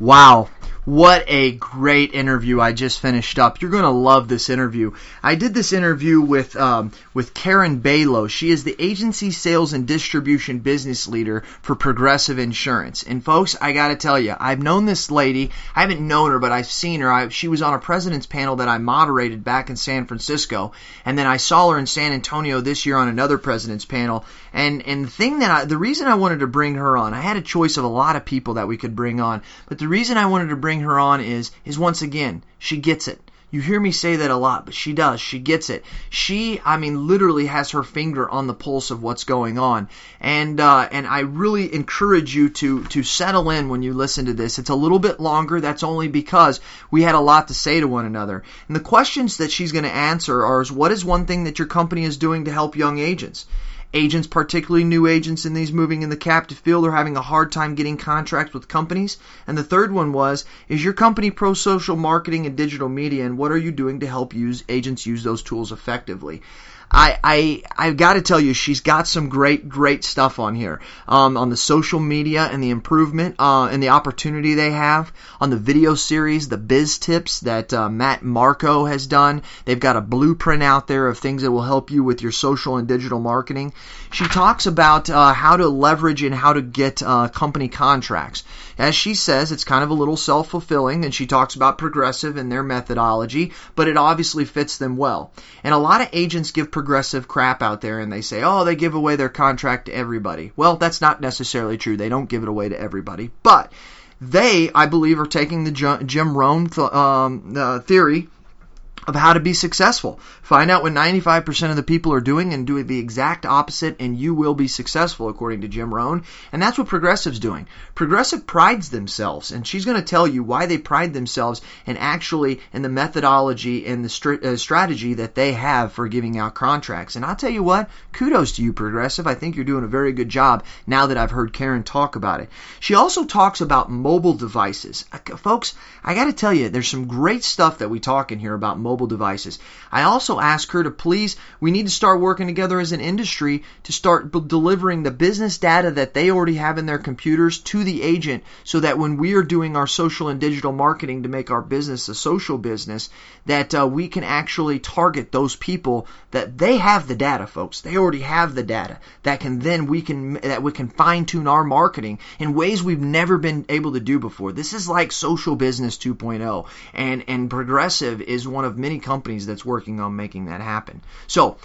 Wow. What a great interview I just finished up. You're going to love this interview. I did this interview with um, with Karen Bailo. She is the agency sales and distribution business leader for Progressive Insurance. And folks, I got to tell you, I've known this lady. I haven't known her, but I've seen her. I, she was on a president's panel that I moderated back in San Francisco, and then I saw her in San Antonio this year on another president's panel. And and the thing that I, the reason I wanted to bring her on, I had a choice of a lot of people that we could bring on, but the reason I wanted to bring her on is is once again, she gets it. You hear me say that a lot, but she does. She gets it. She, I mean, literally has her finger on the pulse of what's going on, and uh, and I really encourage you to to settle in when you listen to this. It's a little bit longer. That's only because we had a lot to say to one another. And the questions that she's going to answer are: What is one thing that your company is doing to help young agents? Agents, particularly new agents in these moving in the captive field, are having a hard time getting contracts with companies. And the third one was, is your company pro social marketing and digital media, and what are you doing to help use agents use those tools effectively? I, I I've got to tell you, she's got some great great stuff on here um, on the social media and the improvement uh, and the opportunity they have on the video series, the biz tips that uh, Matt Marco has done. They've got a blueprint out there of things that will help you with your social and digital marketing. She talks about uh, how to leverage and how to get uh, company contracts. As she says, it's kind of a little self fulfilling, and she talks about progressive and their methodology, but it obviously fits them well. And a lot of agents give progressive crap out there and they say, oh, they give away their contract to everybody. Well, that's not necessarily true. They don't give it away to everybody. But they, I believe, are taking the Jim Rohn th- um, uh, theory of how to be successful. Find out what 95% of the people are doing and do the exact opposite, and you will be successful, according to Jim Rohn. And that's what Progressive's doing. Progressive prides themselves, and she's going to tell you why they pride themselves and actually in the methodology and the uh, strategy that they have for giving out contracts. And I'll tell you what, kudos to you, Progressive. I think you're doing a very good job now that I've heard Karen talk about it. She also talks about mobile devices. Uh, folks, I got to tell you, there's some great stuff that we talk in here about mobile mobile devices. I also ask her to please, we need to start working together as an industry to start b- delivering the business data that they already have in their computers to the agent so that when we are doing our social and digital marketing to make our business a social business, that uh, we can actually target those people that they have the data, folks. They already have the data that can then we can that we can fine tune our marketing in ways we've never been able to do before. This is like social business 2.0, and and Progressive is one of many companies that's working on making that happen. So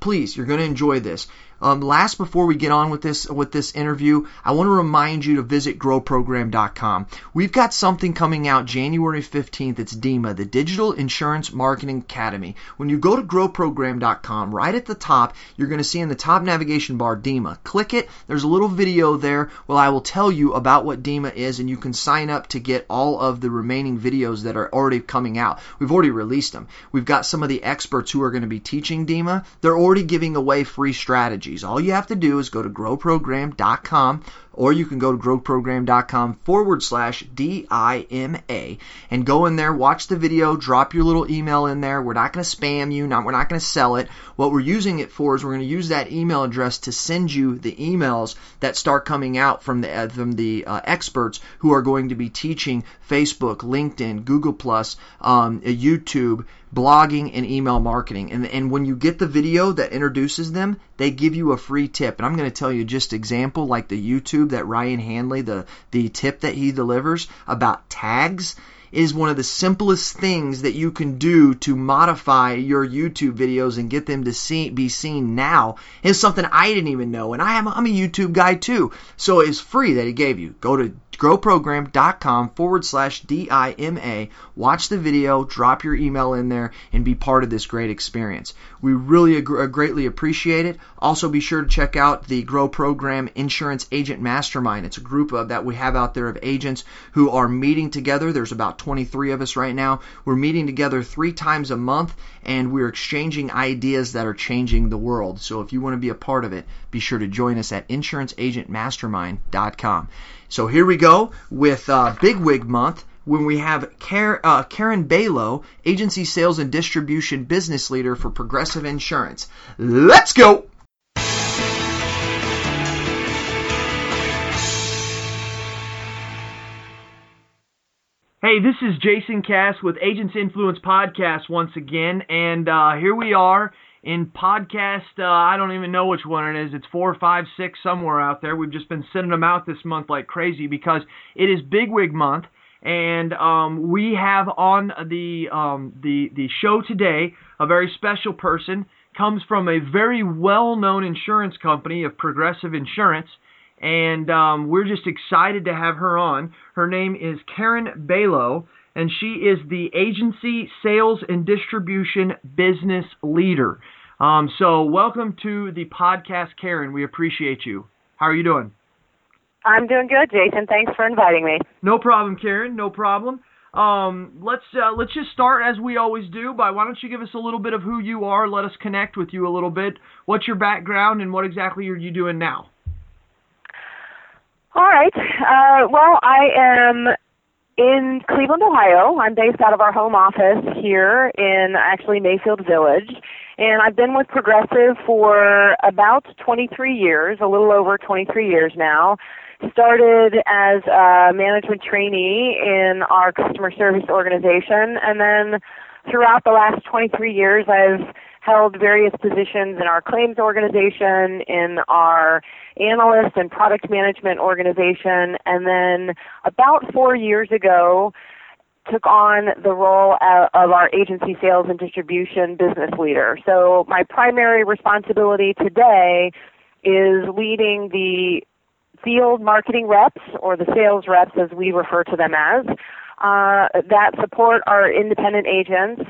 please, you're going to enjoy this. Um, last, before we get on with this with this interview, I want to remind you to visit growprogram.com. We've got something coming out January 15th. It's DIMA, the Digital Insurance Marketing Academy. When you go to growprogram.com, right at the top, you're going to see in the top navigation bar DIMA. Click it. There's a little video there where I will tell you about what DIMA is, and you can sign up to get all of the remaining videos that are already coming out. We've already released them. We've got some of the experts who are going to be teaching DIMA. They're already giving away free strategies strategies. All you have to do is go to growprogram.com or you can go to growprogram.com forward slash D-I-M-A and go in there, watch the video, drop your little email in there. We're not going to spam you. Not, we're not going to sell it. What we're using it for is we're going to use that email address to send you the emails that start coming out from the, uh, from the uh, experts who are going to be teaching Facebook, LinkedIn, Google+, um, YouTube, blogging and email marketing. And, and when you get the video that introduces them, they give you a free tip. And I'm going to tell you just example like the YouTube that Ryan Hanley, the, the tip that he delivers about tags is one of the simplest things that you can do to modify your YouTube videos and get them to see, be seen now. It's something I didn't even know, and I am I'm a YouTube guy too. So it's free that he gave you. Go to growprogram.com forward slash D-I-M-A. Watch the video, drop your email in there, and be part of this great experience. We really ag- uh, greatly appreciate it. Also, be sure to check out the Grow Program Insurance Agent Mastermind. It's a group of, that we have out there of agents who are meeting together. There's about 23 of us right now. We're meeting together three times a month, and we're exchanging ideas that are changing the world. So if you want to be a part of it, be sure to join us at insuranceagentmastermind.com. So here we go with uh, Big Wig Month when we have uh, Karen Bailo, Agency Sales and Distribution Business Leader for Progressive Insurance. Let's go! Hey, this is Jason Cass with Agents Influence Podcast once again, and uh, here we are in podcast. Uh, I don't even know which one it is. It's four, five, six, somewhere out there. We've just been sending them out this month like crazy because it is Bigwig Month, and um, we have on the um, the the show today a very special person. Comes from a very well-known insurance company of Progressive Insurance and um, we're just excited to have her on. Her name is Karen Bailo, and she is the agency sales and distribution business leader. Um, so, welcome to the podcast, Karen. We appreciate you. How are you doing? I'm doing good, Jason. Thanks for inviting me. No problem, Karen. No problem. Um, let's uh, let's just start as we always do by why don't you give us a little bit of who you are? Let us connect with you a little bit. What's your background and what exactly are you doing now? All right. Uh, well, I am in Cleveland, Ohio. I'm based out of our home office here in actually Mayfield Village. And I've been with Progressive for about 23 years, a little over 23 years now. Started as a management trainee in our customer service organization, and then throughout the last 23 years, I've held various positions in our claims organization, in our analyst and product management organization, and then about four years ago, took on the role of our agency sales and distribution business leader. So my primary responsibility today is leading the field marketing reps or the sales reps as we refer to them as uh, that support our independent agents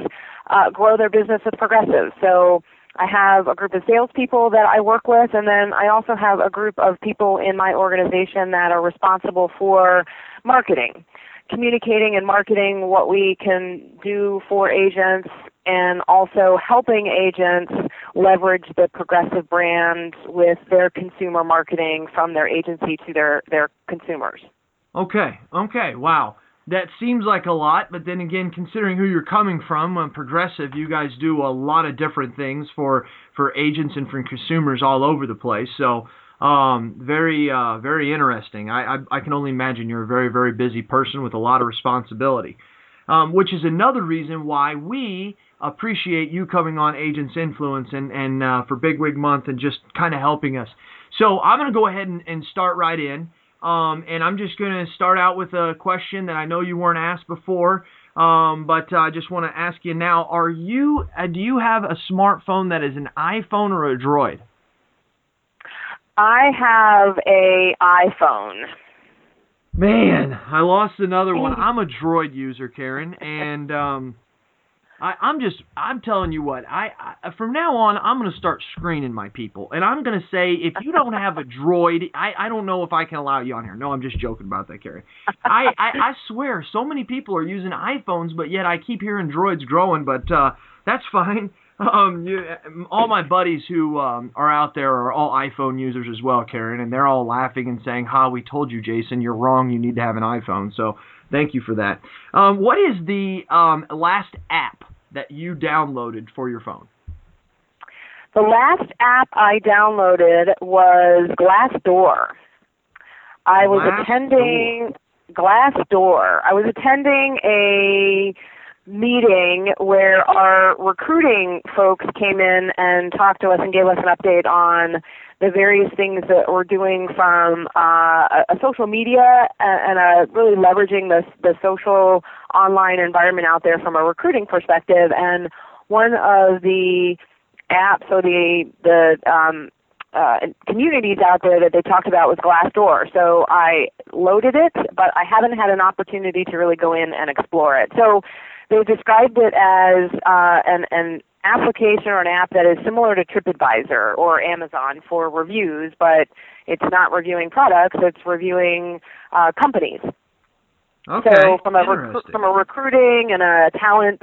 uh, grow their business with Progressive. So I have a group of salespeople that I work with, and then I also have a group of people in my organization that are responsible for marketing, communicating and marketing what we can do for agents, and also helping agents leverage the Progressive brand with their consumer marketing from their agency to their, their consumers. Okay, okay, wow that seems like a lot, but then again, considering who you're coming from, uh, Progressive, you guys do a lot of different things for for agents and for consumers all over the place. So, um, very uh, very interesting. I, I I can only imagine you're a very very busy person with a lot of responsibility, um, which is another reason why we appreciate you coming on Agents Influence and and uh, for Bigwig Month and just kind of helping us. So I'm going to go ahead and, and start right in. Um, and I'm just going to start out with a question that I know you weren't asked before, um, but uh, I just want to ask you now: Are you? Uh, do you have a smartphone that is an iPhone or a Droid? I have a iPhone. Man, I lost another one. I'm a Droid user, Karen, and um, I, I'm just, I'm telling you what, I, I from now on, I'm going to start screening my people, and I'm going to say, if you don't have a droid, I, I don't know if I can allow you on here. No, I'm just joking about that, Carrie. I, I, I swear, so many people are using iPhones, but yet I keep hearing droids growing. But uh, that's fine. Um, you, all my buddies who um, are out there are all iPhone users as well, Karen, and they're all laughing and saying, "Ha, we told you, Jason, you're wrong. You need to have an iPhone." So thank you for that. Um, what is the um, last app that you downloaded for your phone? The last app I downloaded was Glassdoor. I was Glass attending Glassdoor. I was attending a meeting where our recruiting folks came in and talked to us and gave us an update on the various things that we're doing from uh, a, a social media and, and uh, really leveraging the, the social online environment out there from a recruiting perspective. And one of the apps or the the um, uh, communities out there that they talked about was Glassdoor. So I loaded it, but I haven't had an opportunity to really go in and explore it. So they described it as uh, an, an application or an app that is similar to TripAdvisor or Amazon for reviews, but it's not reviewing products; it's reviewing uh, companies. Okay. So from a recru- from a recruiting and a talent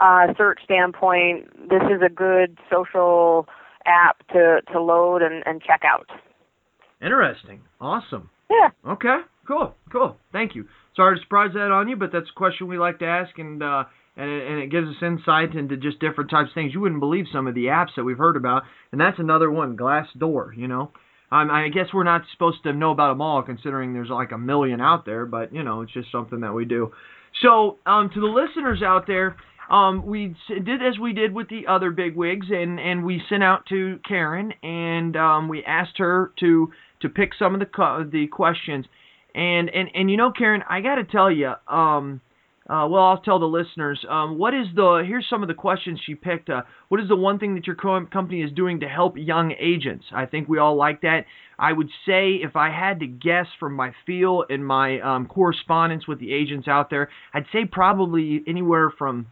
uh, search standpoint, this is a good social app to to load and, and check out. Interesting. Awesome. Yeah. Okay. Cool. Cool. Thank you. Sorry to surprise that on you, but that's a question we like to ask, and uh, and it, and it gives us insight into just different types of things. You wouldn't believe some of the apps that we've heard about, and that's another one, Glassdoor. You know. Um, I guess we're not supposed to know about them all, considering there's like a million out there. But you know, it's just something that we do. So, um, to the listeners out there, um, we did as we did with the other big wigs, and and we sent out to Karen, and um, we asked her to to pick some of the the questions, and and and you know, Karen, I got to tell you, um, uh, well, I'll tell the listeners. Um, what is the? Here's some of the questions she picked. Uh, what is the one thing that your co- company is doing to help young agents? I think we all like that. I would say if I had to guess from my feel and my um, correspondence with the agents out there, I'd say probably anywhere from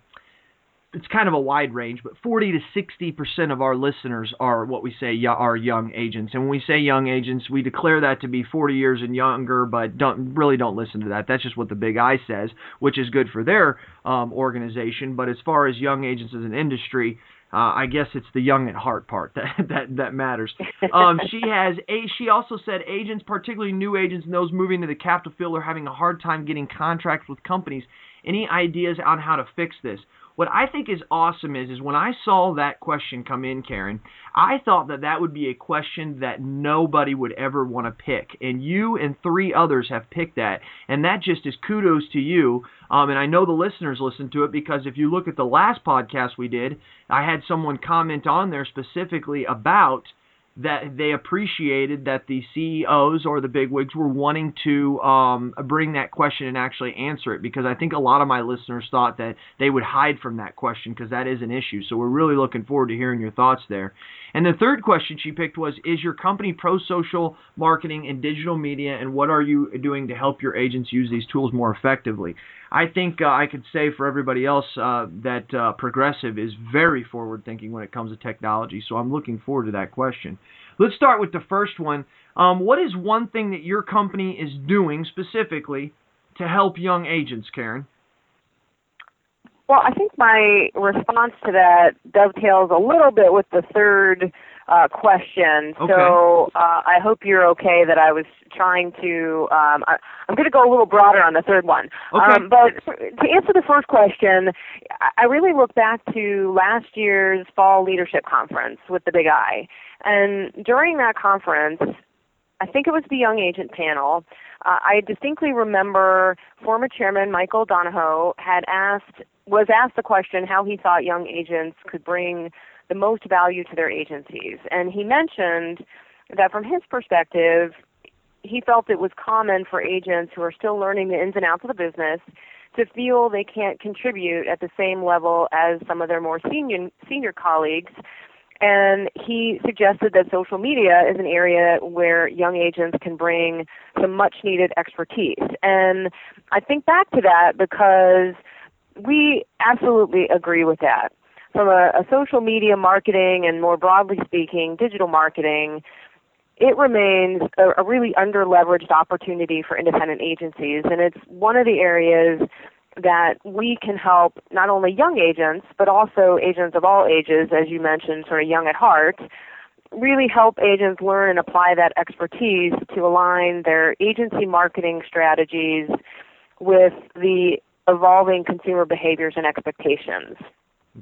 it's kind of a wide range, but 40 to 60 percent of our listeners are what we say are young agents. And when we say young agents, we declare that to be 40 years and younger, but don't really don't listen to that. That's just what the Big I says, which is good for their um, organization. But as far as young agents as an industry, uh, I guess it's the young at heart part that that that matters. Um, she has a. She also said agents, particularly new agents and those moving to the captive field, are having a hard time getting contracts with companies. Any ideas on how to fix this? What I think is awesome is is when I saw that question come in, Karen, I thought that that would be a question that nobody would ever want to pick, and you and three others have picked that, and that just is kudos to you. Um, and I know the listeners listen to it because if you look at the last podcast we did, I had someone comment on there specifically about that they appreciated that the CEOs or the bigwigs were wanting to um, bring that question and actually answer it because I think a lot of my listeners thought that they would hide from that question because that is an issue. So we're really looking forward to hearing your thoughts there. And the third question she picked was Is your company pro social marketing and digital media, and what are you doing to help your agents use these tools more effectively? I think uh, I could say for everybody else uh, that uh, Progressive is very forward thinking when it comes to technology. So I'm looking forward to that question. Let's start with the first one. Um, what is one thing that your company is doing specifically to help young agents, Karen? Well, I think my response to that dovetails a little bit with the third uh, question. Okay. So uh, I hope you're okay that I was trying to. Um, I, am going to go a little broader on the third one. Okay. Um, but to answer the first question, I really look back to last year's fall leadership conference with the Big I, and during that conference, I think it was the Young Agent panel. Uh, I distinctly remember former chairman Michael Donahoe had asked was asked the question how he thought young agents could bring the most value to their agencies. And he mentioned that from his perspective, he felt it was common for agents who are still learning the ins and outs of the business to feel they can't contribute at the same level as some of their more senior senior colleagues. And he suggested that social media is an area where young agents can bring some much needed expertise. And I think back to that because we absolutely agree with that from a, a social media marketing and more broadly speaking, digital marketing, it remains a, a really under leveraged opportunity for independent agencies. And it's one of the areas that we can help not only young agents, but also agents of all ages, as you mentioned, sort of young at heart, really help agents learn and apply that expertise to align their agency marketing strategies with the evolving consumer behaviors and expectations.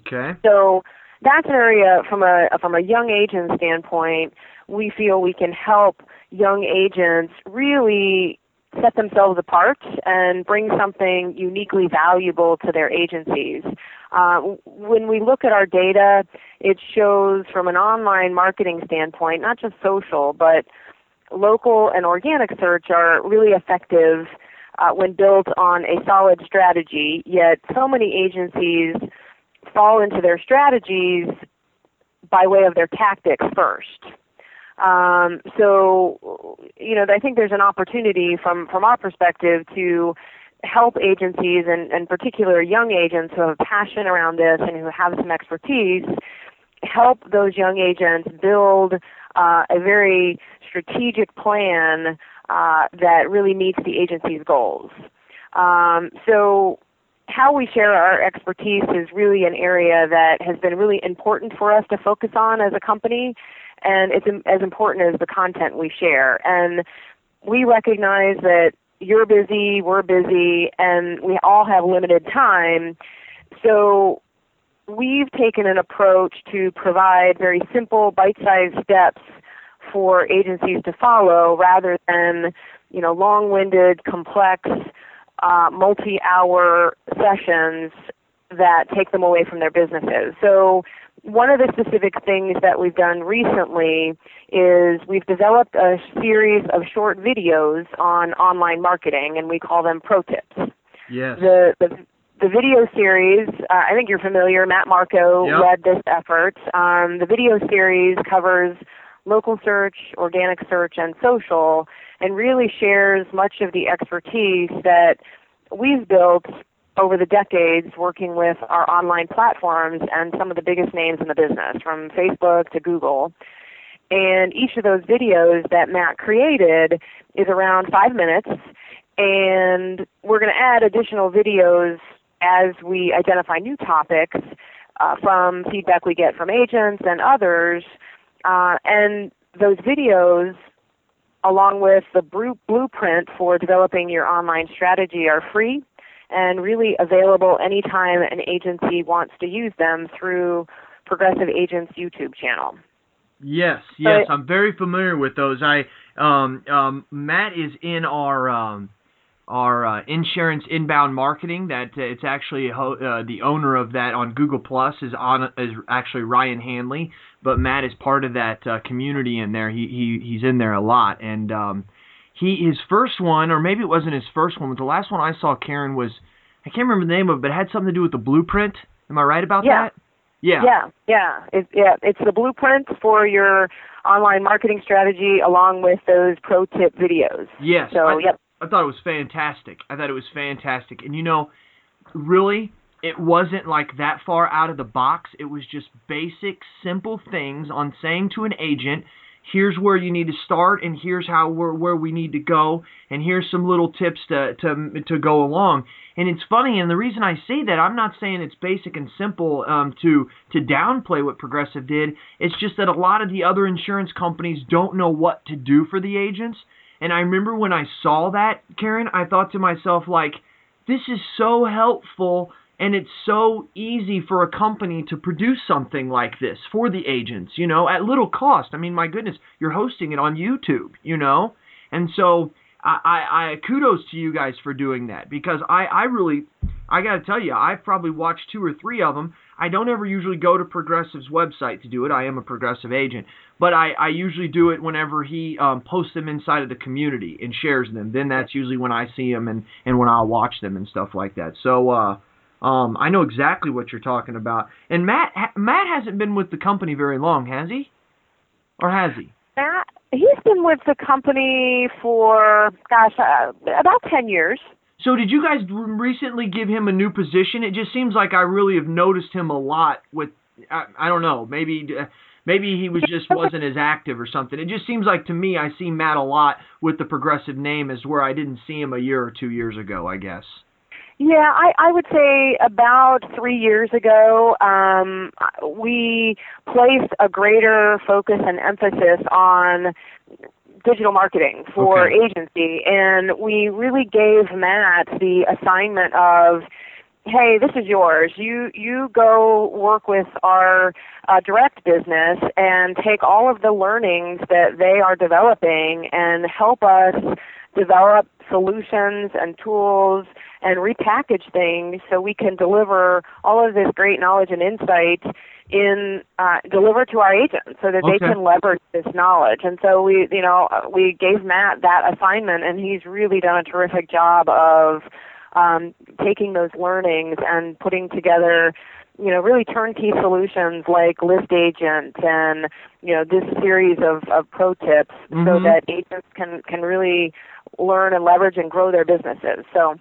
Okay. So that's an area from a from a young agent standpoint. We feel we can help young agents really set themselves apart and bring something uniquely valuable to their agencies. Uh, when we look at our data, it shows from an online marketing standpoint, not just social, but local and organic search are really effective uh, when built on a solid strategy. Yet, so many agencies fall into their strategies by way of their tactics first. Um, so, you know, I think there's an opportunity from from our perspective to help agencies and, and particular young agents who have a passion around this and who have some expertise help those young agents build uh, a very strategic plan uh, that really meets the agency's goals. Um, so how we share our expertise is really an area that has been really important for us to focus on as a company, and it's as important as the content we share. And we recognize that you're busy, we're busy, and we all have limited time. So we've taken an approach to provide very simple, bite-sized steps for agencies to follow rather than, you know, long-winded, complex, uh, multi-hour sessions that take them away from their businesses. So one of the specific things that we've done recently is we've developed a series of short videos on online marketing and we call them pro tips. Yes. The the the video series, uh, I think you're familiar. Matt Marco Yep. led this effort. Um, the video series covers local search, organic search, and social, and really shares much of the expertise that we've built over the decades working with our online platforms and some of the biggest names in the business, from Facebook to Google. And each of those videos that Matt created is around five minutes, and we're going to add additional videos as we identify new topics uh, from feedback we get from agents and others. Uh, and those videos, along with the blueprint for developing your online strategy, are free and really available anytime an agency wants to use them through Progressive Agents YouTube channel. Yes, yes, But- I'm very familiar with those. I um um Matt is in our um our uh, insurance inbound marketing. That uh, it's actually ho- uh, the owner of that on Google Plus is on is actually Ryan Hanley, but Matt is part of that uh, community in there. He he he's in there a lot, and um he his first one or maybe it wasn't his first one, but the last one I saw Karen was I can't remember the name of it, but it had something to do with the blueprint. Am I right about Yeah. that? Yeah. Yeah, yeah, it, yeah. It's the blueprint for your online marketing strategy, along with those pro tip videos. Yes. So, I, yep. I thought it was fantastic. I thought it was fantastic. And you know, really, it wasn't like that far out of the box. It was just basic, simple things on saying to an agent, here's where you need to start and here's how we're, where we need to go and here's some little tips to to to go along. And it's funny, and the reason I say that, I'm not saying it's basic and simple um, to to downplay what Progressive did. It's just that a lot of the other insurance companies don't know what to do for the agents. And I remember when I saw that, Karen, I thought to myself, like, this is so helpful and it's so easy for a company to produce something like this for the agents, you know, at little cost. I mean, my goodness, you're hosting it on YouTube, you know? And so I, I, I kudos to you guys for doing that because I, I really, I got to tell you, I've probably watched two or three of them. I don't ever usually go to Progressive's website to do it. I am a Progressive agent, but I, I usually do it whenever he um, posts them inside of the community and shares them. Then that's usually when I see them and, and when I'll watch them and stuff like that. So uh, um, I know exactly what you're talking about. And Matt ha- Matt hasn't been with the company very long, has he? Or has he? Matt, he's been with the company for, gosh, uh, about 10 years. So did you guys recently give him a new position? It just seems like I really have noticed him a lot with I, I don't know, maybe maybe he was just wasn't as active or something. It just seems like to me I see Matt a lot with the progressive name as where I didn't see him a year or 2 years ago, I guess. Yeah, I, I would say about three years ago, um, we placed a greater focus and emphasis on digital marketing for Okay. agency, and we really gave Matt the assignment of, hey, this is yours. You you go work with our uh, direct business and take all of the learnings that they are developing and help us develop solutions and tools and repackage things so we can deliver all of this great knowledge and insight in uh, deliver to our agents so that they can leverage this knowledge. And so we, you know, we gave Matt that assignment, and he's really done a terrific job of um, taking those learnings and putting together you know, really turnkey solutions like List Agent and, you know, this series of, of pro tips so Mhm. that agents can, can really learn and leverage and grow their businesses. So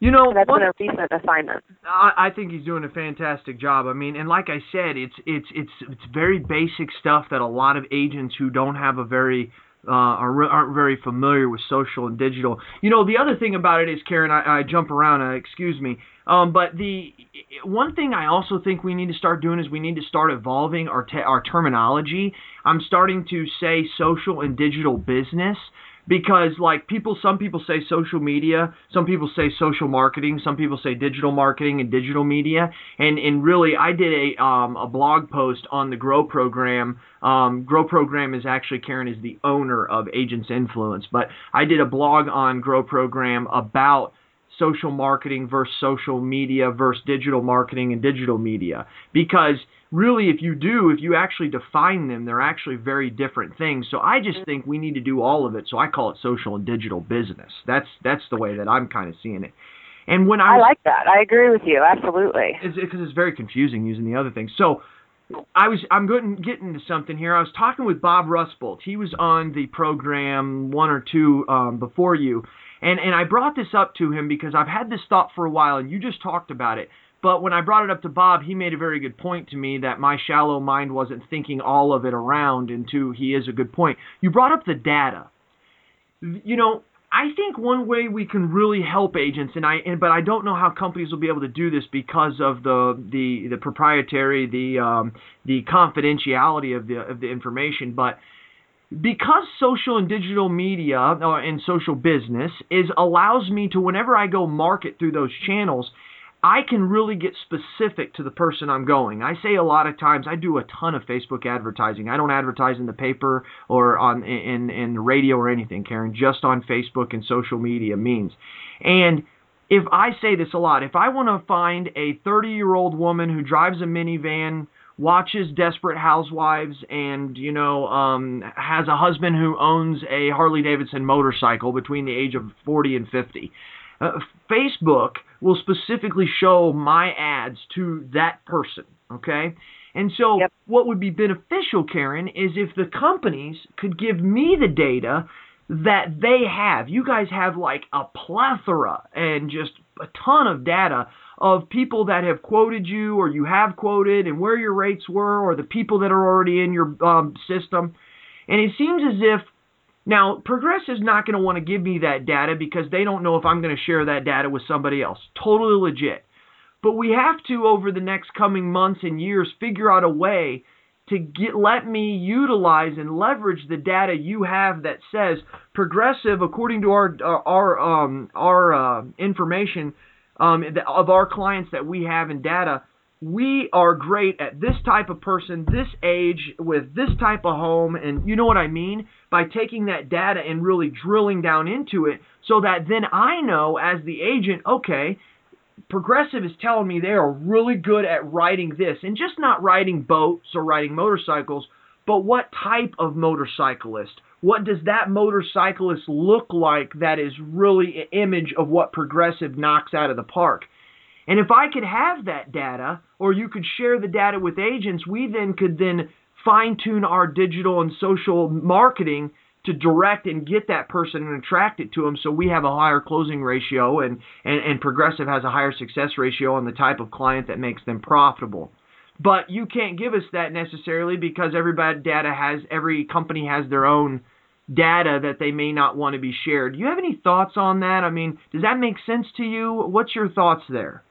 You know, that's one- been a recent assignment. I, I think he's doing a fantastic job. I mean, and like I said, it's it's it's it's very basic stuff that a lot of agents who don't have a very uh, are, aren't very familiar with social and digital. You know, the other thing about it is, Karen, I, I jump around. Uh, excuse me, um, but the one thing I also think we need to start doing is we need to start evolving our te- our terminology. I'm starting to say social and digital business because like people some people say social media some people say social marketing some people say digital marketing and digital media. And and really i did a um a blog post on the grow program. Um grow program is actually karen is the owner of agents influence but i did a blog on grow program about social marketing versus social media versus digital marketing and digital media. Because really, if you do, if you actually define them, they're actually very different things. So I just think we need to do all of it. So I call it social and digital business. That's that's the way that I'm kind of seeing it. And when I, I like that, I agree with you absolutely. It's because it's very confusing using the other things. So I was I'm going getting to something here. I was talking with Bob Rusbuldt. He was on the program one or two um, before you, and and I brought this up to him because I've had this thought for a while, and you just talked about it. But when I brought it up to Bob, he made a very good point to me that my shallow mind wasn't thinking all of it around. And two, he is a good point. You brought up the data. You know, I think one way we can really help agents, and I, and, but I don't know how companies will be able to do this because of the the the proprietary, the um, the confidentiality of the of the information. But because social and digital media uh, and social business is allows me to whenever I go market through those channels I can really get specific to the person I'm going. I say a lot of times I do a ton of Facebook advertising. I don't advertise in the paper or on in in radio or anything, Karen, just on Facebook and social media means. And if I say this a lot, if I want to find a 30-year-old woman who drives a minivan, watches Desperate Housewives, and you know um, has a husband who owns a Harley Davidson motorcycle between the age of 40 and 50, uh, Facebook will specifically show my ads to that person. Okay? And so, yep. what would be beneficial, Karen, is if the companies could give me the data that they have. You guys have like a plethora and just a ton of data of people that have quoted you or you have quoted and where your rates were or the people that are already in your um, system. And it seems as if now, Progressive's not going to want to give me that data because they don't know if I'm going to share that data with somebody else. Totally legit. But we have to, over the next coming months and years, figure out a way to get let me utilize and leverage the data you have that says Progressive, according to our our um, our uh, information um, of our clients that we have in data, we are great at this type of person, this age, with this type of home, and you know what I mean? By taking that data and really drilling down into it so that then I know as the agent, okay, Progressive is telling me they are really good at writing this, and just not writing boats or riding motorcycles, but what type of motorcyclist? What does that motorcyclist look like that is really an image of what Progressive knocks out of the park? And if I could have that data, or you could share the data with agents, we then could then fine tune our digital and social marketing to direct and get that person and attract it to them so we have a higher closing ratio and, and, and Progressive has a higher success ratio on the type of client that makes them profitable. But you can't give us that necessarily because everybody data has every company has their own data that they may not want to be shared. Do you have any thoughts on that? I mean, does that make sense to you? What's your thoughts there?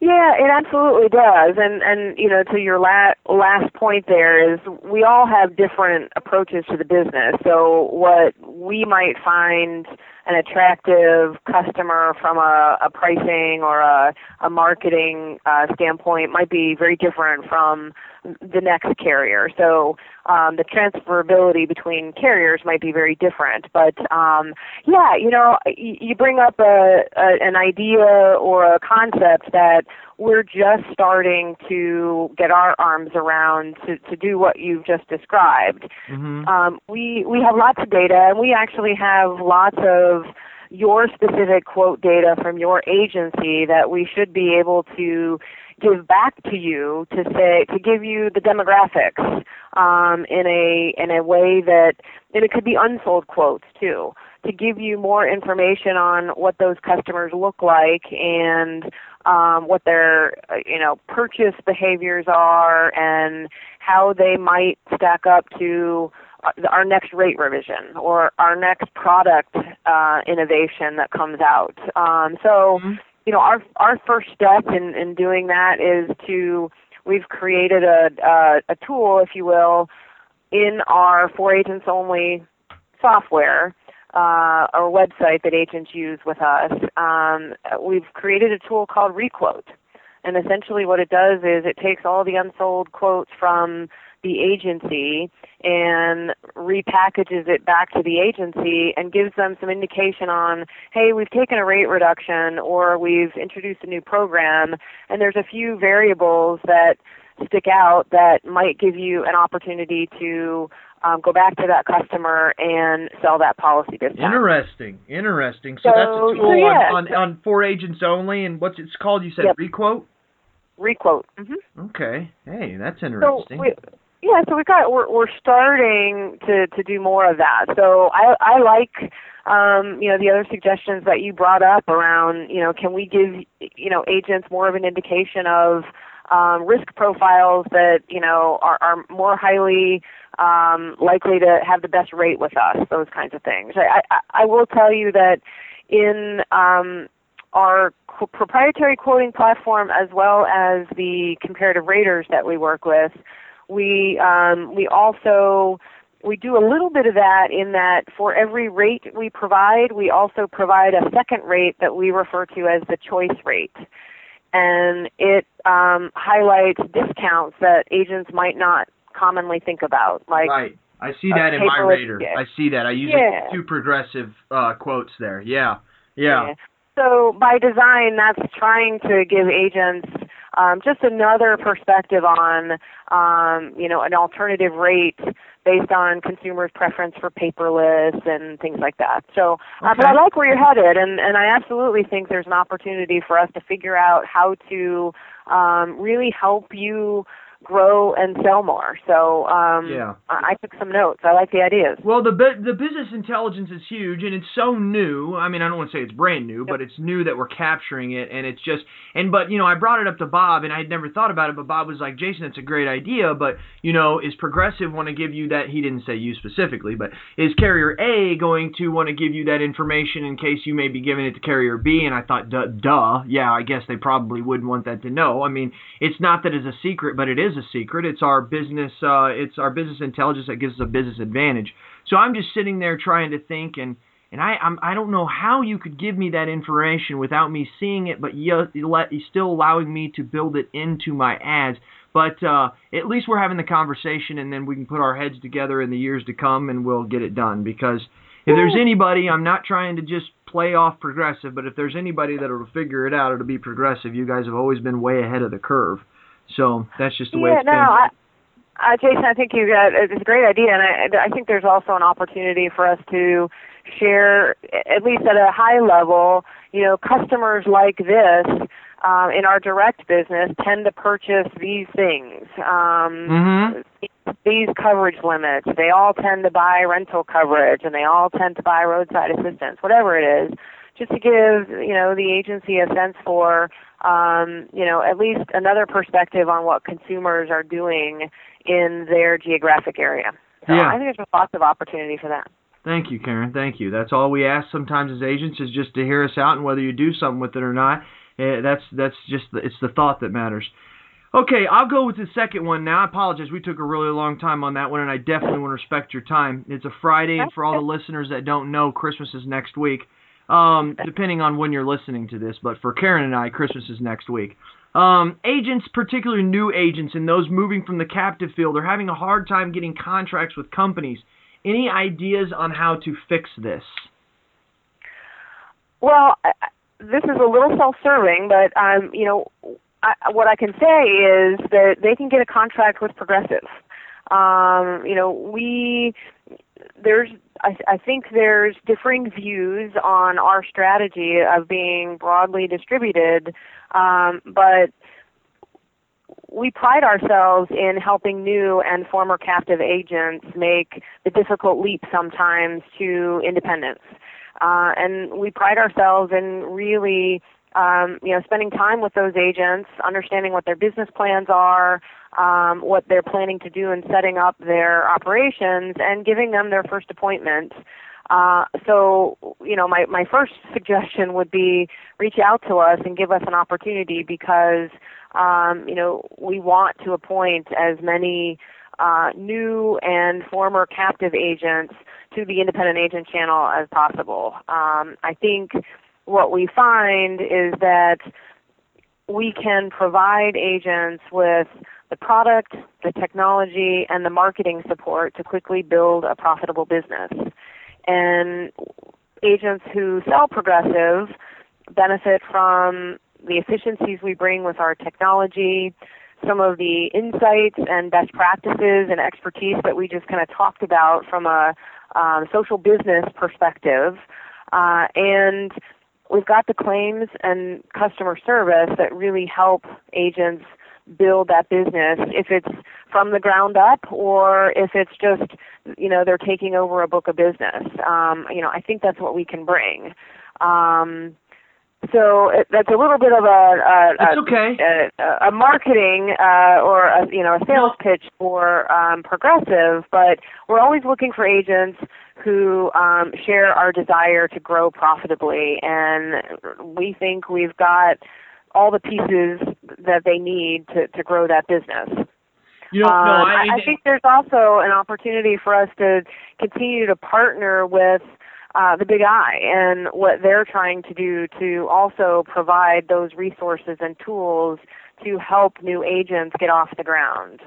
Yeah, it absolutely does. And and you know, to your la- last point there is we all have different approaches to the business. So what we might find an attractive customer from a, a pricing or a, a marketing uh, standpoint might be very different from the next carrier. So um, the transferability between carriers might be very different. But um, yeah, you know, you bring up a, a, an idea or a concept that we're just starting to get our arms around to, to do what you've just described. Mm-hmm. Um, we we have lots of data, and we actually have lots of your specific quote data from your agency that we should be able to give back to you to say to give you the demographics um, in a in a way that and it could be unsold quotes too to give you more information on what those customers look like and um, what their you know purchase behaviors are and how they might stack up to our next rate revision or our next product uh, innovation that comes out. Um, so, mm-hmm. you know, our our first step in, in doing that is to we've created a, a a tool, if you will, in our for agents only software uh, or website that agents use with us, um, we've created a tool called Requote. And essentially, what it does is it takes all the unsold quotes from the agency and repackages it back to the agency and gives them some indication on, hey, we've taken a rate reduction or we've introduced a new program, and there's a few variables that stick out that might give you an opportunity to um, go back to that customer and sell that policy this time. Interesting, interesting. So, So, that's a tool so yeah. on, on on for agents only, and what's it's called? You said Yep. Requote. Requote. hmm Okay. Hey, that's So interesting. we, yeah, so we got we're we're starting to to do more of that. So I I like um, you know the other suggestions that you brought up around you know can we give you know agents more of an indication of um, risk profiles that you know are, are more highly um, likely to have the best rate with us, those kinds of things. I, I, I will tell you that in um, our qu- proprietary quoting platform as well as the comparative raters that we work with, we um, we also we do a little bit of that in that for every rate we provide, we also provide a second rate that we refer to as the choice rate. And it um, highlights discounts that agents might not commonly think about, like right. I see that in my rater. yeah. I see that. I use Yeah. two progressive uh, quotes there. Yeah. Yeah. So by design, that's trying to give agents um, just another perspective on, um, you know, an alternative rate based on consumers' preference for paperless and things like that. So, uh, but I like where you're headed, and, and I absolutely think there's an opportunity for us to figure out how to um, really help you grow and sell more. So um, Yeah. I, I took some notes. I like the ideas. Well, the the business intelligence is huge, and it's so new. I mean, I don't want to say it's brand new, but it's new that we're capturing it, and it's just and but you know, I brought it up to Bob, and I had never thought about it, but Bob was like, Jason, that's a great idea, but you know, is Progressive want to give you that? He didn't say you specifically, but is Carrier A going to want to give you that information in case you may be giving it to Carrier B? And I thought, duh, duh, yeah, I guess they probably wouldn't want that to know. I mean, it's not that it's a secret, but it is a secret. It's our business, uh, it's our business intelligence that gives us a business advantage. So I'm just sitting there trying to think, and and I I'm, I don't know how you could give me that information without me seeing it, but you still allowing me to build it into my ads. But uh, at least we're having the conversation, and then we can put our heads together in the years to come, and we'll get it done. Because if there's anybody, I'm not trying to just play off progressive, but if there's anybody that'll figure it out, it'll be progressive. You guys have always been way ahead of the curve, so that's just the way yeah, it's no, been. I, uh, Jason, I think you got it's a great idea, and I, I think there's also an opportunity for us to share, at least at a high level, you know, customers like this um, in our direct business tend to purchase these things. Um, Mhm. These coverage limits, they all tend to buy rental coverage, and they all tend to buy roadside assistance, whatever it is, just to give you know the agency a sense for um, you know at least another perspective on what consumers are doing in their geographic area. So Yeah. I think there's lots of opportunity for that. Thank you, Karen. Thank you. That's all we ask sometimes as agents is just to hear us out, and whether you do something with it or not, eh, that's that's just the, it's the thought that matters. Okay, I'll go with the second one now. I apologize. We took a really long time on that one, and I definitely want to respect your time. It's a Friday, and for all the listeners that don't know, Christmas is next week. Um, depending on when you're listening to this, but for Karen and I, Christmas is next week. Um, agents, particularly new agents and those moving from the captive field, are having a hard time getting contracts with companies. Any ideas on how to fix this? Well, this is a little self-serving, but um, you know, I, what I can say is that they can get a contract with Progressive. Um, you know, we there's I, I think there's differing views on our strategy of being broadly distributed, um, but we pride ourselves in helping new and former captive agents make the difficult leap sometimes to independence. Uh, and we pride ourselves in really um, you know, spending time with those agents, understanding what their business plans are, um, what they're planning to do in setting up their operations, and giving them their first appointment. Uh, so, you know, my, my first suggestion would be reach out to us and give us an opportunity because, um, you know, we want to appoint as many uh, new and former captive agents to the independent agent channel as possible. Um, I think what we find is that we can provide agents with the product, the technology, and the marketing support to quickly build a profitable business. And agents who sell Progressive benefit from the efficiencies we bring with our technology, some of the insights and best practices and expertise that we just kind of talked about from a um, social business perspective. Uh, and we've got the claims and customer service that really help agents build that business. If it's from the ground up or if it's just you know they're taking over a book of business. Um, you know i think that's what we can bring. Um, so it, that's a little bit of a a, a, okay. a, a marketing uh, or a, you know a sales pitch for um, progressive but we're always looking for agents who um, share our desire to grow profitably and we think we've got all the pieces that they need to, to grow that business. You know, um, no, I, I, I think there's also an opportunity for us to continue to partner with uh, the Big I and what they're trying to do to also provide those resources and tools to help new agents get off the ground.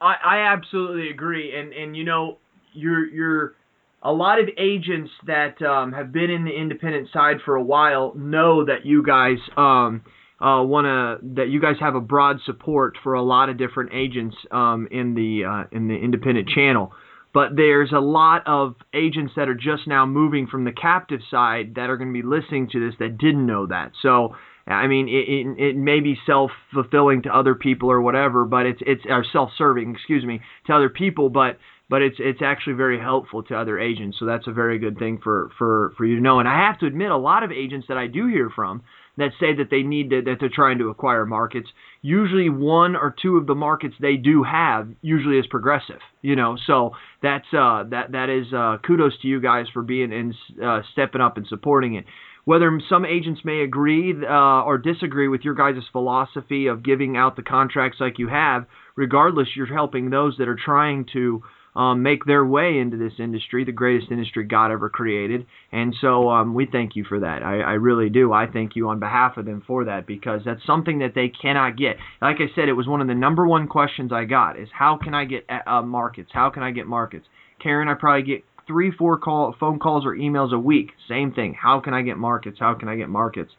I, I absolutely agree, and and you know, you're you're a lot of agents that um, have been in the independent side for a while know that you guys um, uh, want to that you guys have a broad support for a lot of different agents um, in the uh, in the independent channel. But there's a lot of agents that are just now moving from the captive side that are going to be listening to this that didn't know that. So I mean, it, it, it may be self fulfilling to other people or whatever, but it's it's or self serving, excuse me, to other people, but but it's it's actually very helpful to other agents. So that's a very good thing for for for you to know. And I have to admit, a lot of agents that I do hear from that say that they need to, that they're trying to acquire markets. Usually, one or two of the markets they do have usually is progressive. You know, so that's uh, that that is uh, kudos to you guys for being and uh, stepping up and supporting it. Whether some agents may agree uh, or disagree with your guys' philosophy of giving out the contracts like you have, regardless, you're helping those that are trying to um, make their way into this industry, the greatest industry God ever created. And so um, we thank you for that. I, I really do. I thank you on behalf of them for that because that's something that they cannot get. Like I said, it was one of the number one questions I got is how can I get uh, markets? How can I get markets? Karen, I probably get three, four call, phone calls or emails a week. Same thing. How can I get markets? How can I get markets?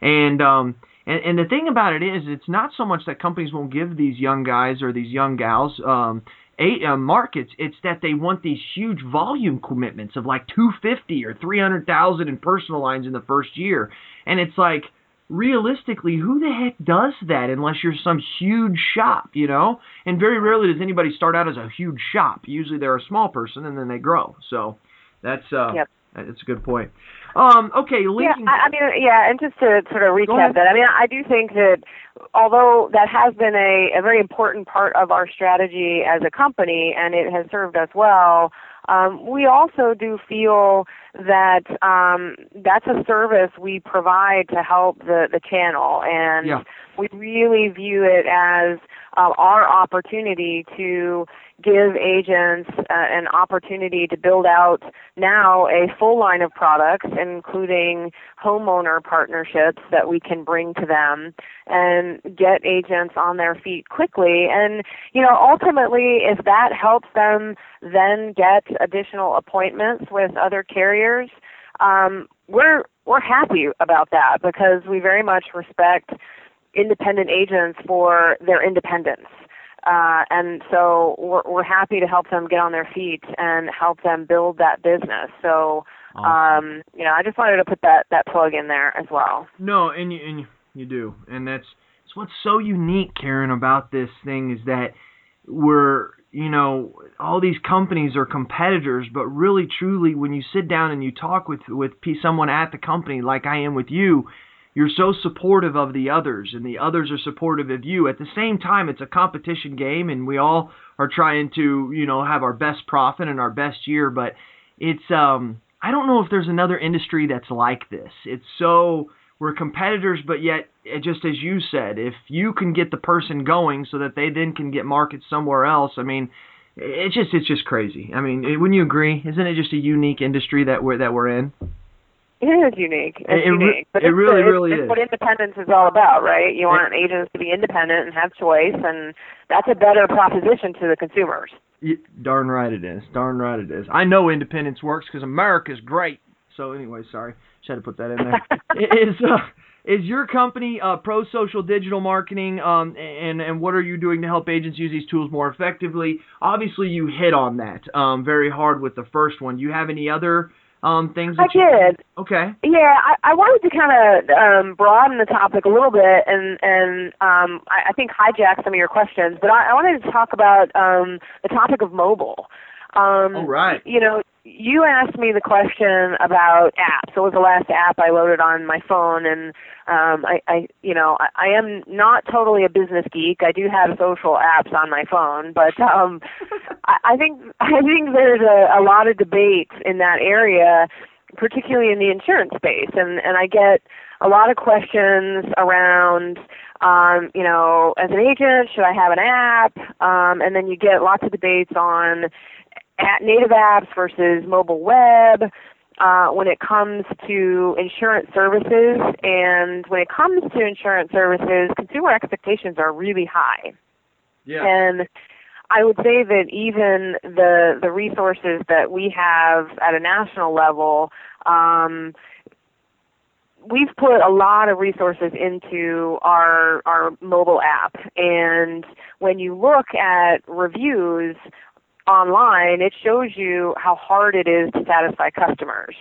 And um, and, and the thing about it is, it's not so much that companies won't give these young guys or these young gals um, uh, markets, it's that they want these huge volume commitments of like 250 or 300,000 in personal lines in the first year. And it's like, realistically, who the heck does that unless you're some huge shop, you know? And very rarely does anybody start out as a huge shop. Usually they're a small person and then they grow. So that's uh yep. that's a good point. Um, okay, linking. Yeah, I, I mean, yeah, and just to sort of recap that, I mean, I do think that although that has been a, a very important part of our strategy as a company, and it has served us well. Um, we also do feel that um, that's a service we provide to help the, the channel, and yeah. We really view it as uh, our opportunity to give agents uh, an opportunity to build out now a full line of products, including homeowner partnerships that we can bring to them and get agents on their feet quickly. And, you know, ultimately, if that helps them then get additional appointments with other carriers, um, we're we're happy about that because we very much respect independent agents for their independence. Uh, and so we're, we're happy to help them get on their feet and help them build that business. So, awesome. um, you know, I just wanted to put that, that plug in there as well. No, and you, and you do. And that's, that's what's so unique, Karen, about this thing is that we're, you know, all these companies are competitors, but really, truly, when you sit down and you talk with, with someone at the company like I am with you, you're so supportive of the others and the others are supportive of you. At the same time, it's a competition game and we all are trying to, you know, have our best profit and our best year, but it's um I don't know if there's another industry that's like this. It's so we're competitors, but yet, eh, just as you said, if you can get the person going so that they then can get market somewhere else, I mean, it's just it's just crazy. I mean, wouldn't you agree? Isn't it just a unique industry that we're that we're in? It is unique. It's it, unique. But it really, it's, really it's is. what independence is all about, right? You want agents to be independent and have choice, and that's a better proposition to the consumers. Darn right it is. Darn right it is. I know independence works because America's great. So anyway, sorry, just had to put that in there. is uh, is your company uh, Pro Social Digital Marketing, um, and and what are you doing to help agents use these tools more effectively? Obviously, you hit on that um, very hard with the first one. Do you have any other um, things? I you, did. Okay. Yeah, I, I wanted to kind of um, broaden the topic a little bit and and um, I, I think hijack some of your questions, but I, I wanted to talk about um, the topic of mobile. Um, All right. You know, you asked me the question about apps. It was the last app I loaded on my phone? And um, I, I, you know, I, I am not totally a business geek. I do have social apps on my phone, but um, I, I think I think there's a, a lot of debate in that area, particularly in the insurance space, and and I get a lot of questions around um, you know, as an agent, should I have an app? Um, and then you get lots of debates on at native apps versus mobile web. Uh, when it comes to insurance services, and when it comes to insurance services, consumer expectations are really high. Yeah. And I would say that even the the resources that we have at a national level, um, we've put a lot of resources into our our mobile app, and when you look at reviews online, it shows you how hard it is to satisfy customers.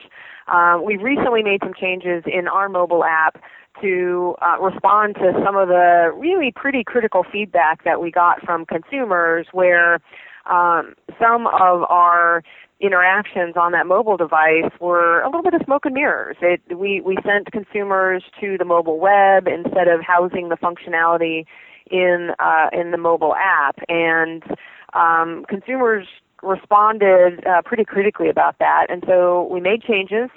Um, we've recently made some changes in our mobile app to uh, respond to some of the really pretty critical feedback that we got from consumers where um, some of our interactions on that mobile device were a little bit of smoke and mirrors. It, we, we sent consumers to the mobile web instead of housing the functionality in uh, in the mobile app, and um, consumers responded uh, pretty critically about that. And so we made changes,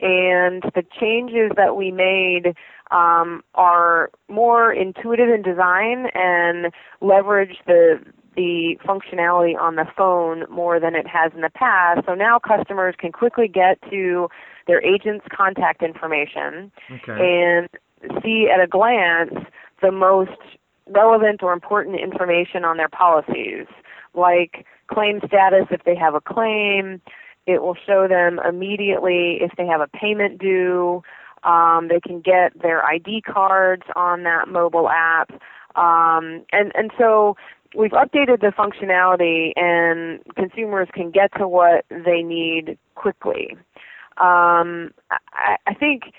and the changes that we made um, are more intuitive in design and leverage the the functionality on the phone more than it has in the past. So now customers can quickly get to their agent's contact information Okay. and see at a glance the most relevant or important information on their policies, like claim status if they have a claim. It will show them immediately if they have a payment due. Um, they can get their ID cards on that mobile app. Um, and, and so we've updated the functionality and consumers can get to what they need quickly. Um, I, I think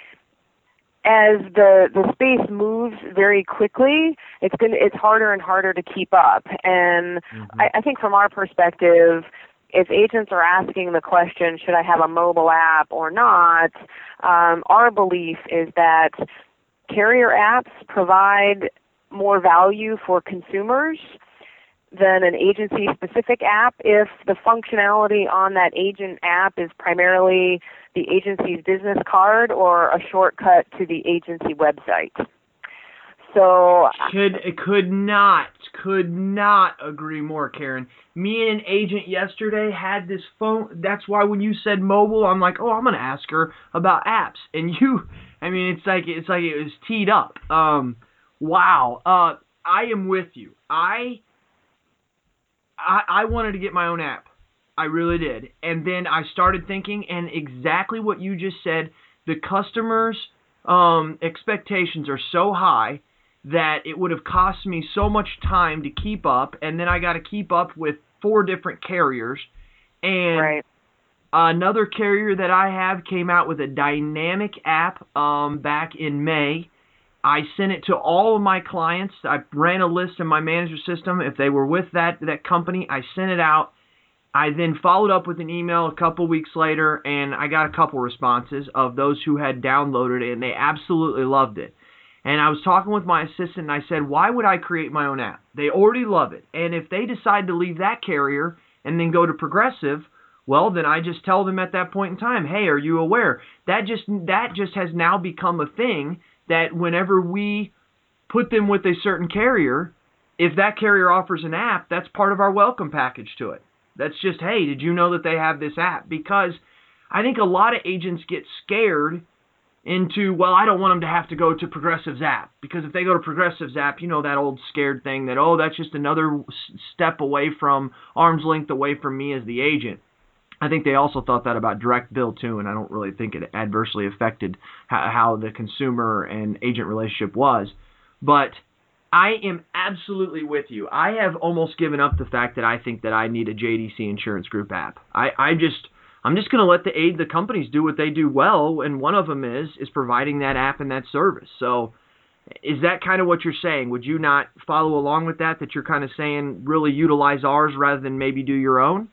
as the the space moves very quickly, it's going it's harder and harder to keep up. And Mm-hmm. I, I think from our perspective, if agents are asking the question, should I have a mobile app or not? Um, our belief is that carrier apps provide more value for consumers than an agency specific app if the functionality on that agent app is primarily the agency's business card or a shortcut to the agency website. So Could could not could not agree more, Karen. Me and an agent yesterday had this phone. That's why when you said mobile, I'm like, oh, I'm gonna ask her about apps. And you, I mean, it's like it's like it was teed up. Um, wow. Uh, I am with you. I, I I wanted to get my own app. I really did. And then I started thinking, and exactly what you just said. The customers' um, expectations are so high that it would have cost me so much time to keep up, and then I got to keep up with four different carriers. And right. another carrier that I have came out with a dynamic app um, back in May. I sent it to all of my clients. I ran a list in my manager system. If they were with that that company, I sent it out. I then followed up with an email a couple weeks later, and I got a couple responses of those who had downloaded it, and they absolutely loved it. And I was talking with my assistant, and I said, why would I create my own app? They already love it. And if they decide to leave that carrier and then go to Progressive, well, then I just tell them at that point in time, hey, are you aware? That just that just has now become a thing that whenever we put them with a certain carrier, if that carrier offers an app, that's part of our welcome package to it. That's just, hey, did you know that they have this app? Because I think a lot of agents get scared into, well, I don't want them to have to go to Progressive's app because if they go to Progressive's app, you know that old scared thing that oh, that's just another step away from arm's length away from me as the agent. I think they also thought that about direct bill too, and I don't really think it adversely affected how, how the consumer and agent relationship was. But I am absolutely with you. I have almost given up the fact that I think that I need a JDC Insurance Group app. I, I just I'm just going to let the aid the companies do what they do well, and one of them is is providing that app and that service. So, is that kind of what you're saying? Would you not follow along with that? That you're kind of saying really utilize ours rather than maybe do your own?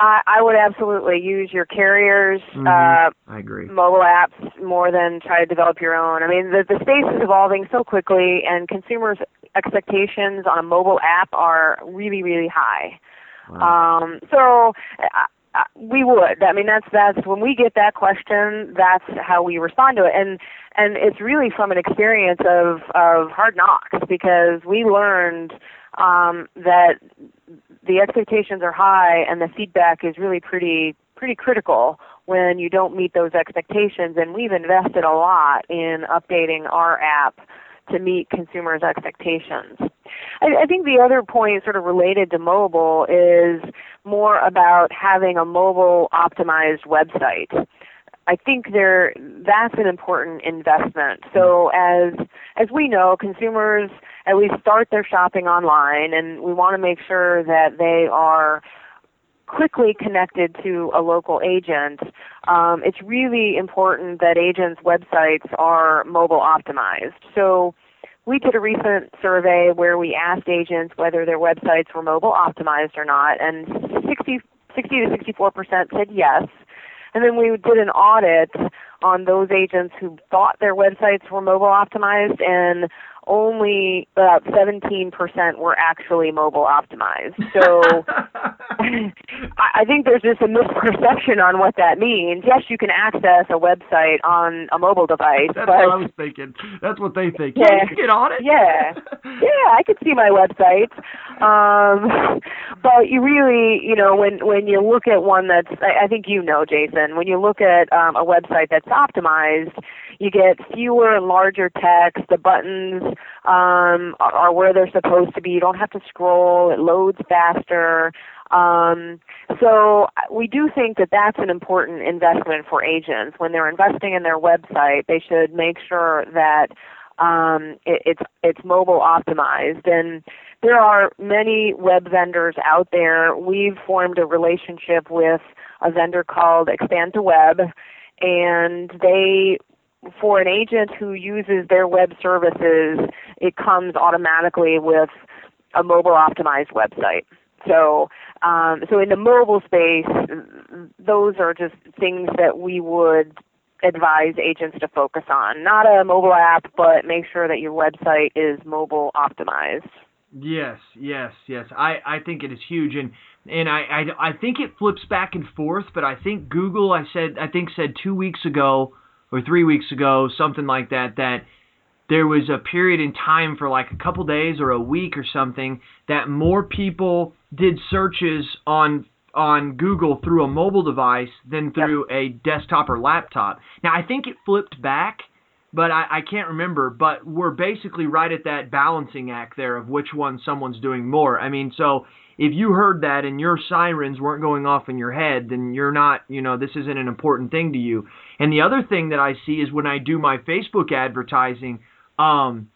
I, I would absolutely use your carriers. Mm-hmm. Uh, I agree. Mobile apps more than try to develop your own. I mean, the, the space is evolving so quickly, and consumers' expectations on a mobile app are really, really high. Wow. Um, so uh, we would. I mean, that's that's when we get that question. That's how we respond to it, and and it's really from an experience of of hard knocks because we learned um, that the expectations are high and the feedback is really pretty pretty critical when you don't meet those expectations. And we've invested a lot in updating our app to meet consumers' expectations. I, I think the other point, sort of related to mobile, is more about having a mobile optimized website. I think there that's an important investment. So as as we know, consumers at least start their shopping online, and we want to make sure that they are quickly connected to a local agent. Um, it's really important that agents' websites are mobile optimized. So we did a recent survey where we asked agents whether their websites were mobile optimized or not, and 60, 60 to 64 percent said yes. And then we did an audit on those agents who thought their websites were mobile optimized, and only about 17% were actually mobile optimized. So I think there's just a misperception on what that means. Yes, you can access a website on a mobile device. That's but, what I was thinking. That's what they think. Yeah. Yeah, get on it. Yeah. Yeah, I could see my website. Um, but you really, you know, when when you look at one that's, I, I think you know, Jason, when you look at um, a website that's optimized, you get fewer and larger text. The buttons um, are, where they're supposed to be. You don't have to scroll. It loads faster. Um, so we do think that that's an important investment for agents. When they're investing in their website, they should make sure that um, it, it's it's mobile optimized. And there are many web vendors out there. We've formed a relationship with a vendor called Expand2Web, and they for an agent who uses their web services, it comes automatically with a mobile optimized website. So, um, so in the mobile space, those are just things that we would advise agents to focus on. Not a mobile app, but make sure that your website is mobile optimized. Yes, yes, yes. I, I think it is huge, and and I, I I think it flips back and forth. But I think Google, I said, I think said two weeks ago or three weeks ago, something like that, that there was a period in time for like a couple days or a week or something that more people did searches on on Google through a mobile device than through yep. a desktop or laptop. Now I think it flipped back, but I, I can't remember. But we're basically right at that balancing act there of which one someone's doing more. I mean, so if you heard that and your sirens weren't going off in your head, then you're not, you know, this isn't an important thing to you. And the other thing that I see is when I do my Facebook advertising, um,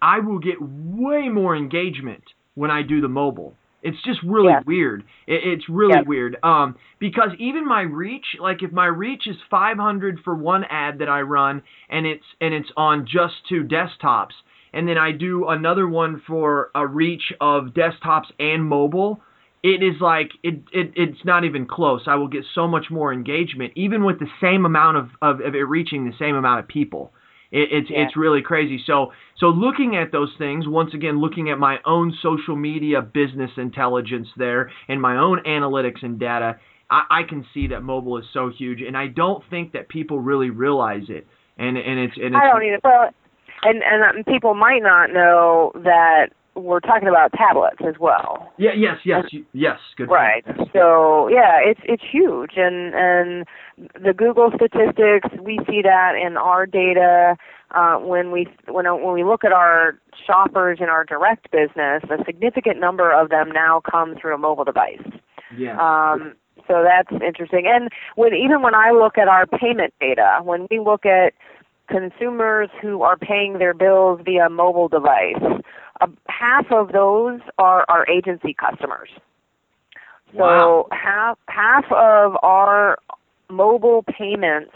I will get way more engagement when I do the mobile. It's just really yeah. weird. It, it's really yeah. weird. Um, because even my reach, like if my reach is 500 for one ad that I run, and it's and it's on just two desktops, and then I do another one for a reach of desktops and mobile, it is like it, it it's not even close. I will get so much more engagement, even with the same amount of, of, of it reaching the same amount of people. It, it's yeah. it's really crazy. So so looking at those things, once again, looking at my own social media business intelligence there and my own analytics and data, I, I can see that mobile is so huge, and I don't think that people really realize it. And and it's and it's, I don't either. Well, and and um, people might not know that we're talking about tablets as well. Yeah. Yes. Yes. yes. Good. Right. Point. So yeah, it's it's huge, and and the Google statistics we see that in our data. Uh, when we when when we look at our shoppers in our direct business, a significant number of them now come through a mobile device. Yeah. Um, so that's interesting. And when even when I look at our payment data, when we look at consumers who are paying their bills via mobile device, uh, half of those are our agency customers. So Wow. half half of our mobile payments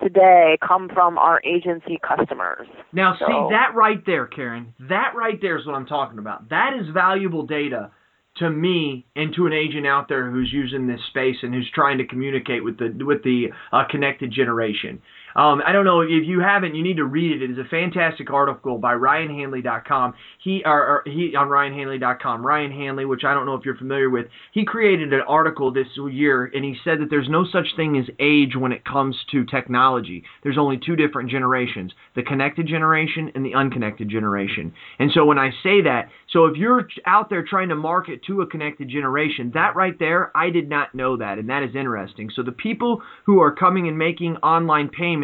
today come from our agency customers. Now, So- see that right there, Karen. That right there is what I'm talking about. That is valuable data to me and to an agent out there who's using this space and who's trying to communicate with the with the uh, connected generation. Um, I don't know if you haven't, you need to read it. It is a fantastic article by RyanHanley.com. He or, or he on RyanHanley.com. Ryan Hanley, which I don't know if you're familiar with, he created an article this year and he said that there's no such thing as age when it comes to technology. There's only two different generations: the connected generation and the unconnected generation. And so when I say that, so if you're out there trying to market to a connected generation, that right there, I did not know that, and that is interesting. So the people who are coming and making online payments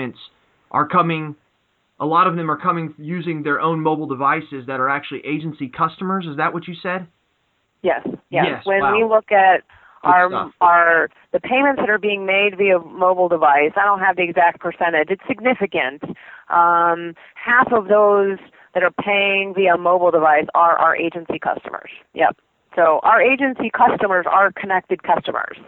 are coming a lot of them are coming using their own mobile devices that are actually agency customers. Is that what you said? Yes, yes. Yes, when wow. we look at our our the payments that are being made via mobile device, I don't have the exact percentage. It's significant. Um, half of those that are paying via mobile device are our agency customers. Yep. So our agency customers are connected customers.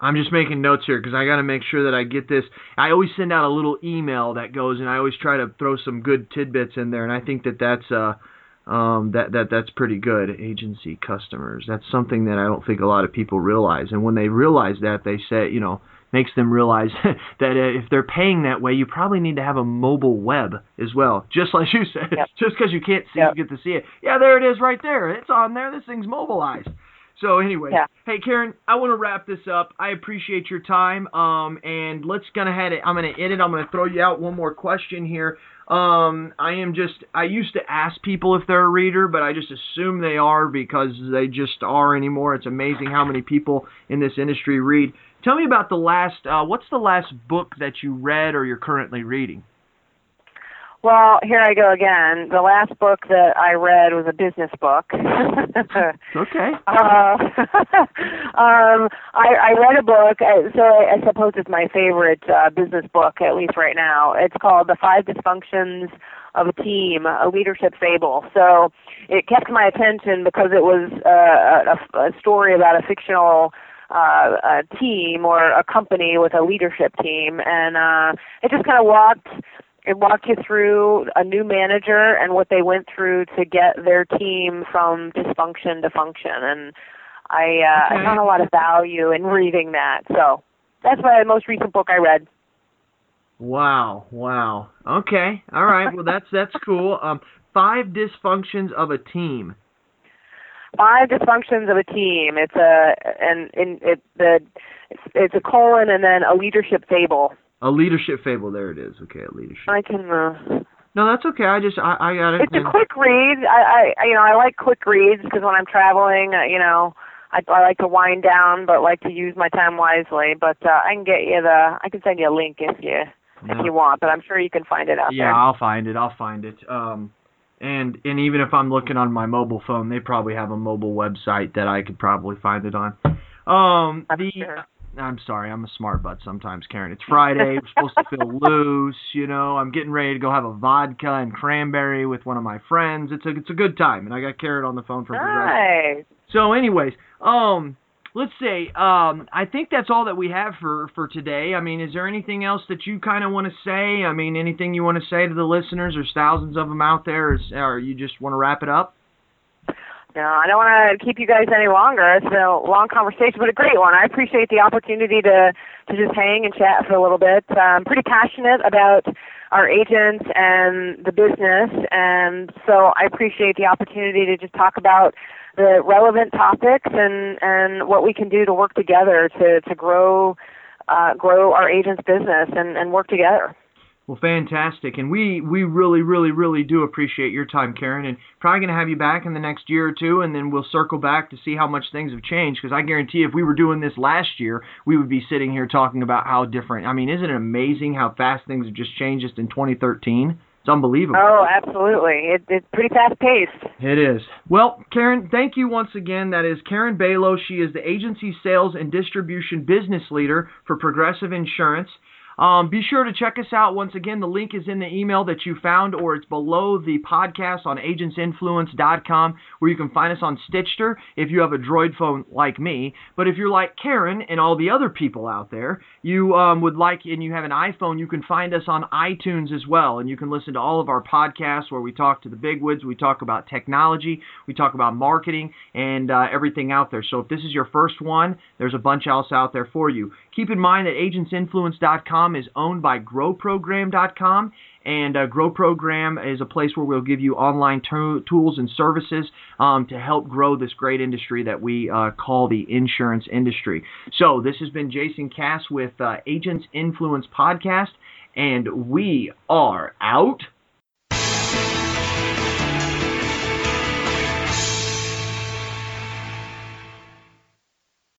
I'm just making notes here because I got to make sure that I get this. I always send out a little email that goes, and I always try to throw some good tidbits in there, and I think that that's uh, um, that that that's pretty good. Agency customers. That's something that I don't think a lot of people realize, and when they realize that, they say, you know, makes them realize that uh, if they're paying that way, you probably need to have a mobile web as well. Just like you said, Yep. just because you can't see, Yep. you get to see it. Yeah, there it is, right there. It's on there. This thing's mobilized. So anyway, Yeah. hey Karen, I want to wrap this up. I appreciate your time. Um, and let's go ahead. it. I'm gonna end it. I'm gonna throw you out one more question here. Um, I am just. I used to ask people if they're a reader, but I just assume they are because they just are anymore. It's amazing how many people in this industry read. Tell me about the last. Uh, what's the last book that you read or you're currently reading? Well, here I go again. The last book that I read was a business book. Okay. Uh, um, I, I read a book, uh, so I, I suppose it's my favorite uh, business book, at least right now. It's called The Five Dysfunctions of a Team, a Leadership Fable. So it kept my attention because it was uh, a, a story about a fictional uh, a team or a company with a leadership team, and uh, it just kind of walked it walked you through a new manager and what they went through to get their team from dysfunction to function. And I uh, Okay. I found a lot of value in reading that. So that's my most recent book I read. Wow, wow. Okay, all right. Well, that's that's cool. Um, five dysfunctions of a team. Five dysfunctions of a team. It's a and in it the it's, it's a colon and then a leadership fable. A leadership fable. There it is. Okay, a leadership. I can. Uh, No, that's okay. I just I, I got it. it's a quick read. I, I you know I like quick reads because when I'm traveling, uh, you know, I, I like to wind down, but like to use my time wisely. But uh, I can get you the I can send you a link if you No. if you want, but I'm sure you can find it out Yeah, there. I'll find it. I'll find it. Um, and and even if I'm looking on my mobile phone, they probably have a mobile website that I could probably find it on. Um, I'm the sure. I'm sorry, I'm a smart butt sometimes, Karen. It's Friday. We're supposed to feel loose, you know. I'm getting ready to go have a vodka and cranberry with one of my friends. It's a it's a good time, and I got Karen on the phone Progressive. Nice. So, anyways, um, let's say, um, I think that's all that we have for for today. I mean, is there anything else that you kind of want to say? I mean, anything you want to say to the listeners? There's thousands of them out there, or, or you just want to wrap it up? No, I don't want to keep you guys any longer. It's been a long conversation, but a great one. I appreciate the opportunity to to just hang and chat for a little bit. I'm pretty passionate about our agents and the business, and so I appreciate the opportunity to just talk about the relevant topics and and what we can do to work together to to grow uh, grow our agents' business and and work together. Well, fantastic, and we we really, really, really do appreciate your time, Karen, and probably going to have you back in the next year or two, and then we'll circle back to see how much things have changed. Because I guarantee, if we were doing this last year, we would be sitting here talking about how different. I mean, isn't it amazing how fast things have just changed just in 2013? It's unbelievable. Oh, absolutely. It, it's pretty fast paced. It is. Well, Karen, thank you once again. That is Karen Bailo. She is the agency sales and distribution business leader for Progressive Insurance. Um, be sure to check us out. Once again, the link is in the email that you found, or it's below the podcast on agentsinfluence.com, where you can find us on Stitcher if you have a Droid phone like me. But if you're like Karen and all the other people out there, you um, would like and you have an iPhone, you can find us on iTunes as well, and you can listen to all of our podcasts where we talk to the bigwigs, we talk about technology, we talk about marketing, and uh, everything out there. So if this is your first one, there's a bunch else out there for you. Keep in mind that agentsinfluence.com is owned by growprogram.com and uh, Grow Program is a place where we'll give you online to- tools and services um, to help grow this great industry that we uh, call the insurance industry. So this has been Jason Cass with uh, Agents Influence Podcast, and we are out.